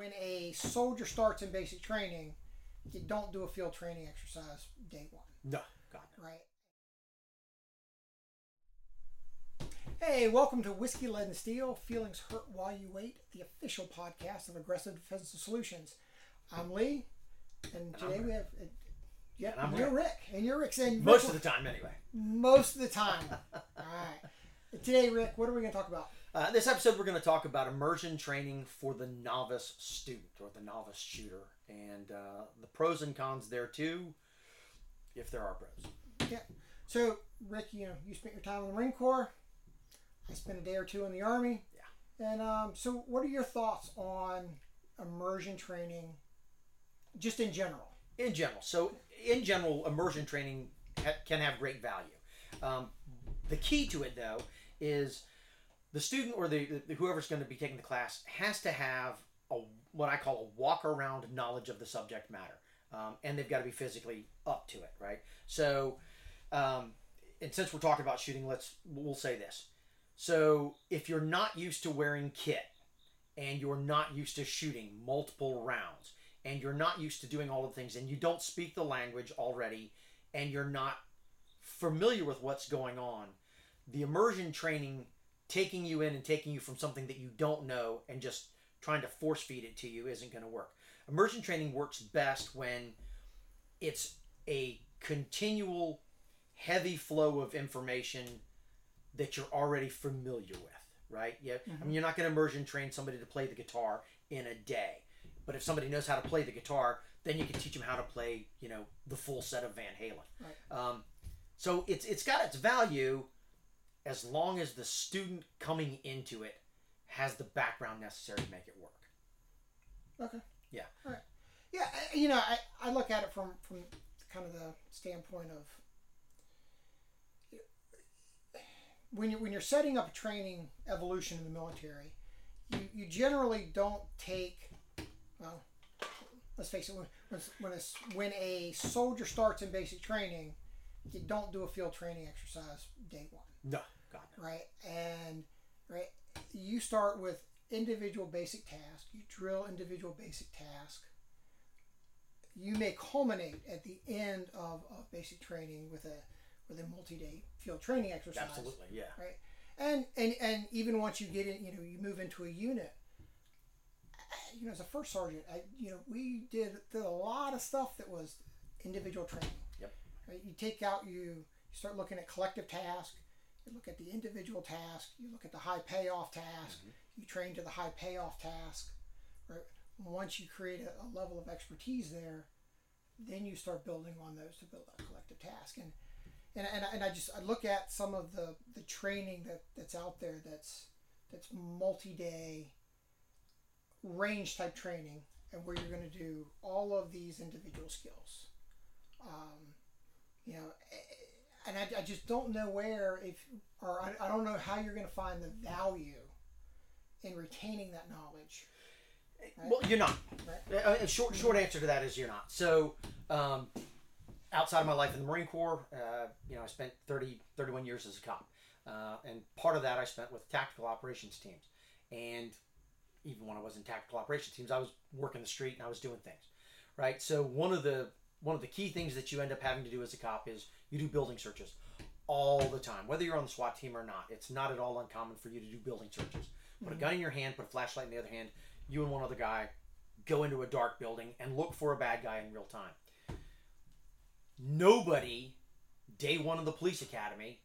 when a soldier starts in basic training, you don't do a field training exercise day one, No, God. no. right? Hey, welcome to Whiskey, Lead, and Steel Feelings Hurt While You Wait, the official podcast of Aggressive Defensive Solutions. I'm Lee, and today I'm we have. Uh, yeah, And I'm you're Ric. and you're Ric. And Most Ric- of the time, anyway. most of the time. All right. Today, Ric, what are we going to talk about? Uh, this episode, we're going to talk about immersion training for the novice student or the novice shooter, and uh, the pros and cons there too, if there are pros. Yeah. So, Ric, you know, you spent your time in the Marine Corps. I spent a day or two in the Army. Yeah. And um, so, what are your thoughts on immersion training, just in general? In general, so in general, immersion training ha- can have great value. Um, the key to it, though, is the student or the, the whoever's going to be taking the class has to have a what I call a walk around knowledge of the subject matter, um, and they've got to be physically up to it, right? So, um, and since we're talking about shooting, let's we'll say this. So, if you're not used to wearing kit, and you're not used to shooting multiple rounds, and you're not used to doing all the things, and you don't speak the language already, and you're not familiar with what's going on, the immersion training taking you in and taking you from something that you don't know and just trying to force feed it to you isn't going to work. Immersion training works best when it's a continual, heavy flow of information that you're already familiar with, right? Yeah, I mean, you're not going to immersion train somebody to play the guitar in a day, but if somebody knows how to play the guitar, then you can teach them how to play, you know, the full set of Van Halen. Right. Um, so it's it's got its value as long as the student coming into it has the background necessary to make it work. Okay. Yeah. All right. Yeah, I- you know, I, I look at it from from kind of the standpoint of when you when you're setting up a training evolution in the military, you, you generally don't take well. Let's face it. When when it's, when a soldier starts in basic training, you don't do a field training exercise day one no. Right? And right, you start with individual basic task. You drill individual basic task. You may culminate at the end of, of basic training with a with a multi-day field training exercise. absolutely, yeah. Right. And and and even once you get in, you know, you move into a unit. You know, as a first sergeant, I you know we did did a lot of stuff that was individual training. Yep. Right? You take out you you start looking at collective task. You look at the individual task. You look at the high payoff task. You train to the high payoff task. Right. Once you create a, a level of expertise there, then you start building on those to build that collective task. And and, and, and I just I look at some of the, the training that, that's out there that's that's multi day range type training and where you're going to do all of these individual skills. Um, you know, and I, I just don't know where if or I, I don't know how you're going to find the value in retaining that knowledge. Well, you're not. Right. A short short answer to that is you're not. So, um, outside of my life in the Marine Corps, uh, you know, I spent 30, 31 years as a cop, uh, and part of that I spent with tactical operations teams. And even when I was in tactical operations teams, I was working the street and I was doing things, right? So one of the one of the key things that you end up having to do as a cop is you do building searches all the time, whether you're on the SWAT team or not. It's not at all uncommon for you to do building searches. Put a gun in your hand, put a flashlight in the other hand. You and one other guy go into a dark building and look for a bad guy in real time. Nobody, day one of the police academy,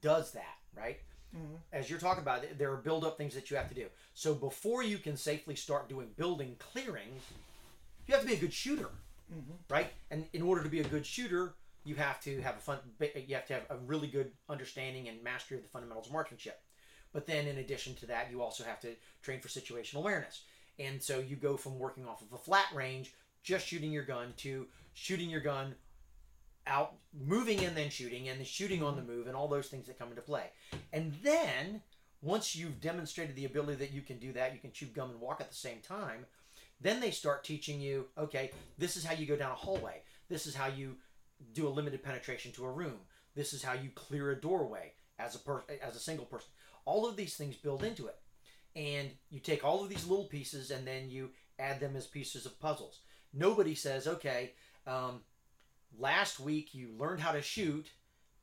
does that, right? Mhm. As you're talking about, there are build up things that you have to do. So before you can safely start doing building clearing, you have to be a good shooter, Mhm. right? And in order to be a good shooter, you have to have a fun. You have to have a really good understanding and mastery of the fundamentals of marksmanship. But then, in addition to that, you also have to train for situational awareness. And so you go from working off of a flat range, just shooting your gun, to shooting your gun out, moving and then shooting, and then shooting on the move, and all those things that come into play. And then, once you've demonstrated the ability that you can do that, you can chew gum and walk at the same time. Then they start teaching you, okay, this is how you go down a hallway. This is how you do a limited penetration to a room. This is how you clear a doorway as a per- as a single person. All of these things build into it, and you take all of these little pieces and then you add them as pieces of puzzles. Nobody says, okay, um, last week you learned how to shoot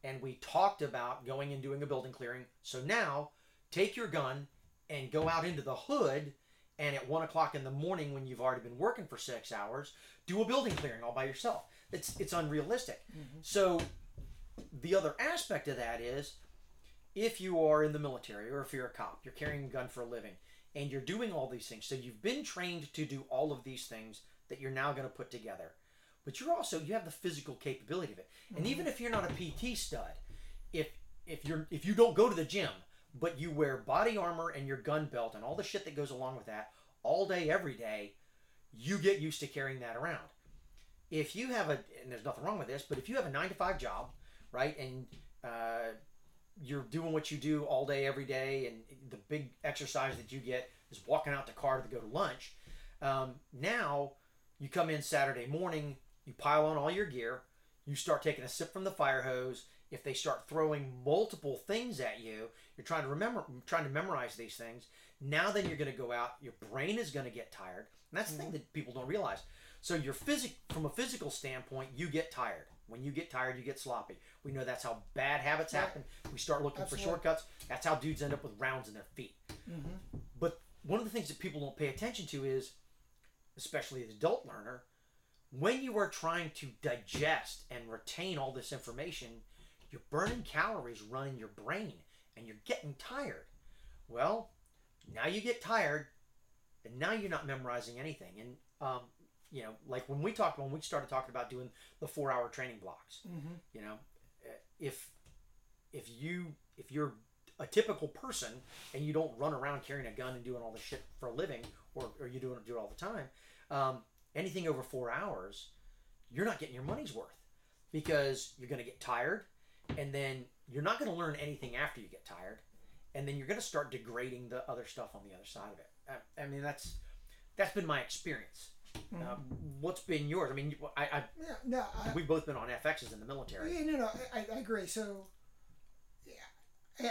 and we talked about going and doing a building clearing. So now take your gun and go out into the hood and at one o'clock in the morning when you've already been working for six hours, do a building clearing all by yourself. It's it's unrealistic. Mm-hmm. So the other aspect of that is if you are in the military or if you're a cop, you're carrying a gun for a living, and you're doing all these things. So you've been trained to do all of these things that you're now going to put together. But you're also you have the physical capability of it. And mm-hmm. even if you're not a PT stud, if if you're if you don't go to the gym, but you wear body armor and your gun belt and all the shit that goes along with that all day every day, you get used to carrying that around. If you have a and there's nothing wrong with this, but if you have a 9 to 5 job, right? And uh, you're doing what you do all day, every day, and the big exercise that you get is walking out the car to go to lunch. Um, now you come in Saturday morning, you pile on all your gear, you start taking a sip from the fire hose. If they start throwing multiple things at you, you're trying to remember, trying to memorize these things. Now then you're going to go out. Your brain is going to get tired, and that's the thing mm-hmm. that people don't realize. So your physic, from a physical standpoint, you get tired. When you get tired, you get sloppy. We know that's how bad habits happen. We start looking Absolutely. for shortcuts. That's how dudes end up with rounds in their feet. Mm-hmm. But one of the things that people don't pay attention to is, especially the adult learner, when you are trying to digest and retain all this information, you're burning calories running your brain and you're getting tired. Well, now you get tired and now you're not memorizing anything. And, um, you know, like when we talked, when we started talking about doing the four hour training blocks, Mm-hmm. you know, eh, if, if you, if you're a typical person and you don't run around carrying a gun and doing all this shit for a living or, or you do it, do it all the time, um, anything over four hours, you're not getting your money's worth because you're going to get tired and then you're not going to learn anything after you get tired and then you're going to start degrading the other stuff on the other side of it. I, I mean, that's that's been my experience. Uh, what's been yours? I mean, I, I Yeah, no, I, we've both been on FXs in the military. yeah, no, no, I, I agree. So, yeah,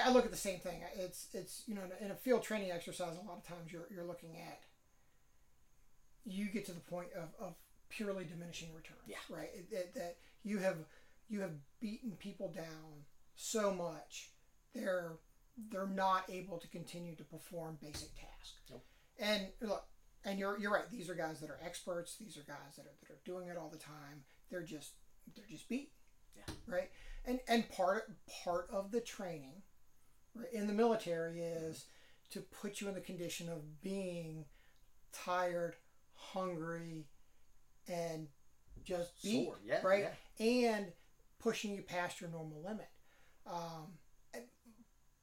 I, I look at the same thing. It's, it's you know, in a field training exercise, a lot of times you're, you're looking at. You get to the point of, of purely diminishing returns. Yeah. Right. That you have, you have beaten people down so much, they're they're not able to continue to perform basic tasks. Nope. And look, and you're you're right. These are guys that are experts. These are guys that are that are doing it all the time. They're just they're just beat. Yeah. Right. And and part part of the training, right, in the military is to put you in the condition of being tired, hungry, and just beat. Sore, yeah, right. And pushing you past your normal limit. Um,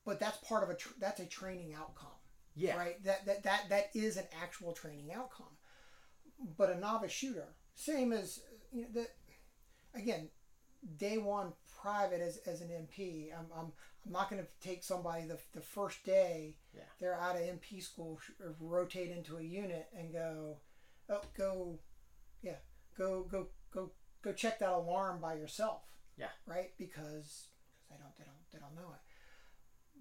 but that's part of a tr- that's a training outcome Yeah. right? That, that that that is an actual training outcome. But a novice shooter, same as you know, the again, day one private as, as an MP. I'm, I'm, I'm not going to take somebody the, the first day Yeah. they're out of MP school, or rotate into a unit and go, oh, go, yeah, go, go, go, go check that alarm by yourself. Yeah. Right? Because because they don't, they don't, they don't know it.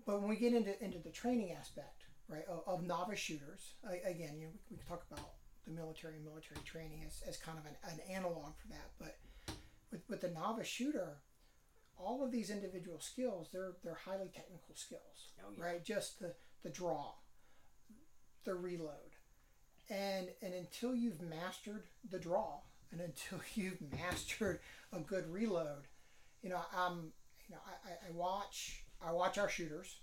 But when we get into into the training aspect, right, of, of novice shooters, I, again, you know, we, we can talk about the military and military training as, as kind of an, an analog for that. But with, with the novice shooter, all of these individual skills, they're they're highly technical skills, Oh, yeah. right? Just the the draw, the reload, and and until you've mastered the draw, and until you've mastered a good reload, you know, um, you know, I, I, I watch I watch our shooters.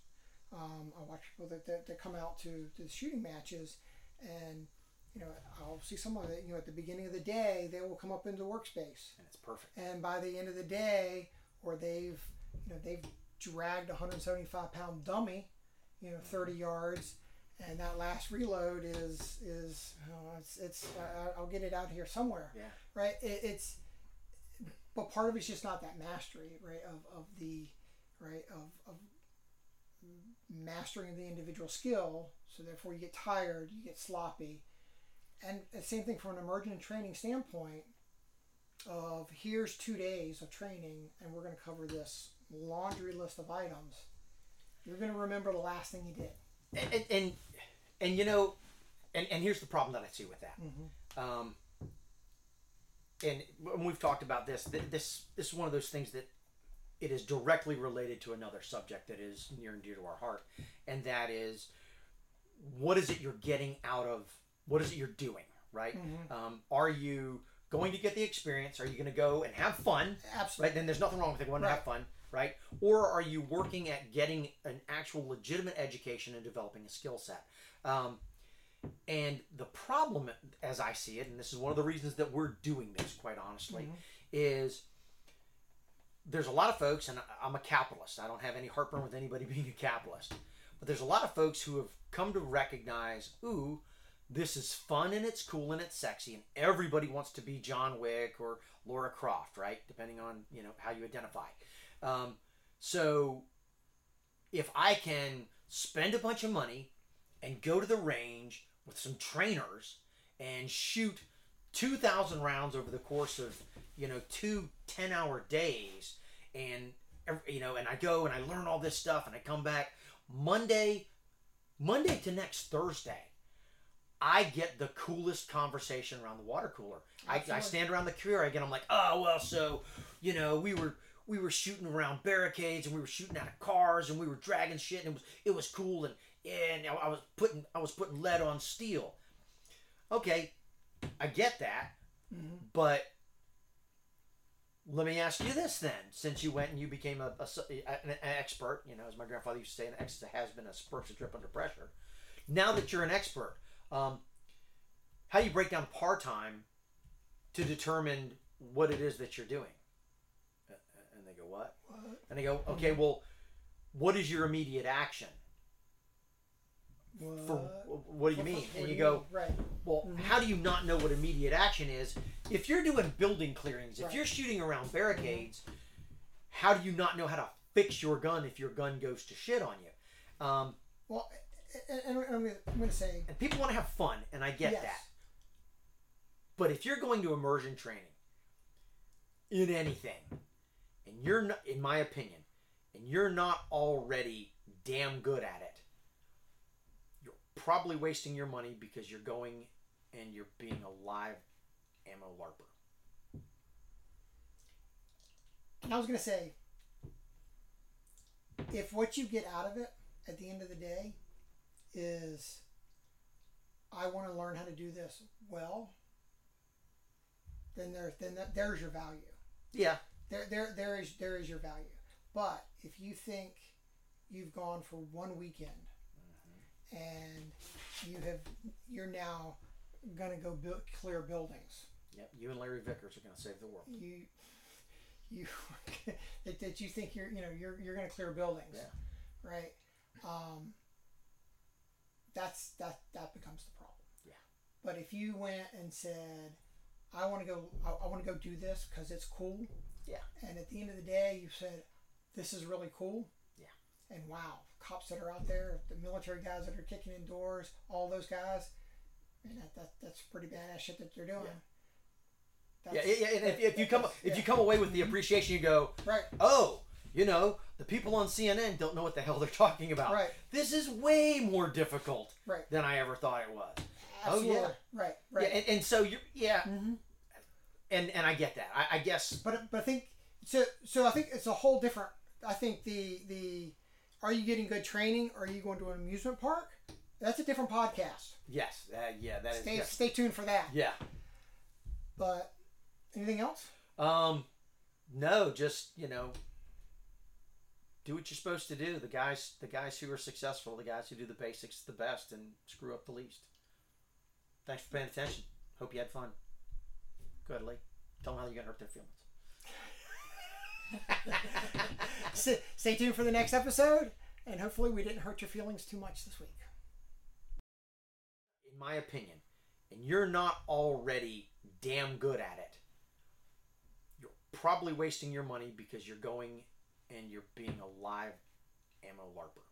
Um, I watch people that, that, that come out to, to the shooting matches, and you know, I'll see some of it. You know, at the beginning of the day, they will come up into the workspace, And it's perfect. and by the end of the day, or they've you know they've dragged a 175 pound dummy, you know, 30 yards, and that last reload is is oh, it's it's uh, I'll get it out here somewhere, Yeah. right? It, it's but part of it's just not that mastery, right? Of, of the right of, of mastering the individual skill. So therefore, you get tired, you get sloppy, and the same thing from an emergent training standpoint. Of here's two days of training, and we're going to cover this laundry list of items. You're going to remember the last thing you did. and, and and and you know and and here's the problem that I see with that. Mm-hmm. Um, and we've talked about this, this this is one of those things that it is directly related to another subject that is near and dear to our heart, and that is what is it you're getting out of what is it you're doing, right? Mm-hmm. Um, are you going to get the experience? Are you going to go and have fun? Absolutely. Right? Then there's nothing wrong with it. Going to have fun, right? Or are you working at getting an actual legitimate education and developing a skill set? Um, and the problem, as I see it, and this is one of the reasons that we're doing this, quite honestly, Mhm. is there's a lot of folks, and I'm a capitalist. I don't have any heartburn with anybody being a capitalist, but there's a lot of folks who have come to recognize, ooh, this is fun and it's cool and it's sexy, and everybody wants to be John Wick or Laura Croft, right? Depending on you know how you identify. Um, so if I can spend a bunch of money and go to the range with some trainers and shoot 2,000 rounds over the course of, you know, two 10 hour days, and, you know, and I go and I learn all this stuff and I come back Monday, Monday to next Thursday. I get the coolest conversation around the water cooler. I, I stand around the career again. I'm like, oh well, so you know, we were we were shooting around barricades and we were shooting out of cars and we were dragging shit and it was it was cool and and I was putting I was putting lead on steel. Okay, I get that, Mhm. but let me ask you this then: since you went and you became a, a an, an expert, you know, as my grandfather used to say, an expert has been a spurs a drip under pressure. Now that you're an expert, um, how do you break down par time to determine what it is that you're doing? And they go, what? What? And they go, okay, well, what is your immediate action? For What? what do you mean? what And you go, mean? right? well, Mhm. how do you not know what immediate action is? If you're doing building clearings, if Right. you're shooting around barricades, how do you not know how to fix your gun if your gun goes to shit on you? Um, Well, and, and, and I'm gonna- I'm going to say and people want to have fun, and I get yes. that. But if you're going to immersion training in anything, and you're not, in my opinion, and you're not already damn good at it, probably wasting your money because you're going and you're being a live ammo larper. And I was going to say, if what you get out of it at the end of the day is, I want to learn how to do this well, then there, then that, there's your value. Yeah, There, there, there is, there is your value. But if you think you've gone for one weekend and you have, you're now going to go build, clear buildings yep. You and Larry Vickers are going to save the world. you you that, that you think you're you know you're you're going to clear buildings Yeah. right um, that's that that becomes the problem Yeah. but if you went and said i want to go i, I want to go do this because it's cool Yeah. and at the end of the day you said this is really cool. And wow cops that are out there the military guys that are kicking in doors all those guys and that, that that's pretty badass shit that they're doing Yeah, That's- yeah, and if, if you come if yeah. you come away with the appreciation, you go, right oh, you know, the people on CNN don't know what the hell they're talking about. Right. This is way more difficult Right. than I ever thought it was. Absolutely. Oh, yeah. Right. Right. Yeah, and, and so you yeah, mm-hmm. and and I get that. I, I guess But but I think so. So I think it's a whole different. I think the the are you getting good training? Or are you going to an amusement park? That's a different podcast. yes, uh, yeah, that is Stay yes. stay tuned for that. yeah. But anything else? Um, no, just you know, do what you're supposed to do. The guys, the guys who are successful, the guys who do the basics the best, and screw up the least. Thanks for paying attention. Hope you had fun. Go ahead, Lee. Tell them how you're gonna hurt their feelings. stay, stay tuned for the next episode, and hopefully we didn't hurt your feelings too much this week. In my opinion, and you're not already damn good at it, you're probably wasting your money because you're going and you're being a live ammo larper.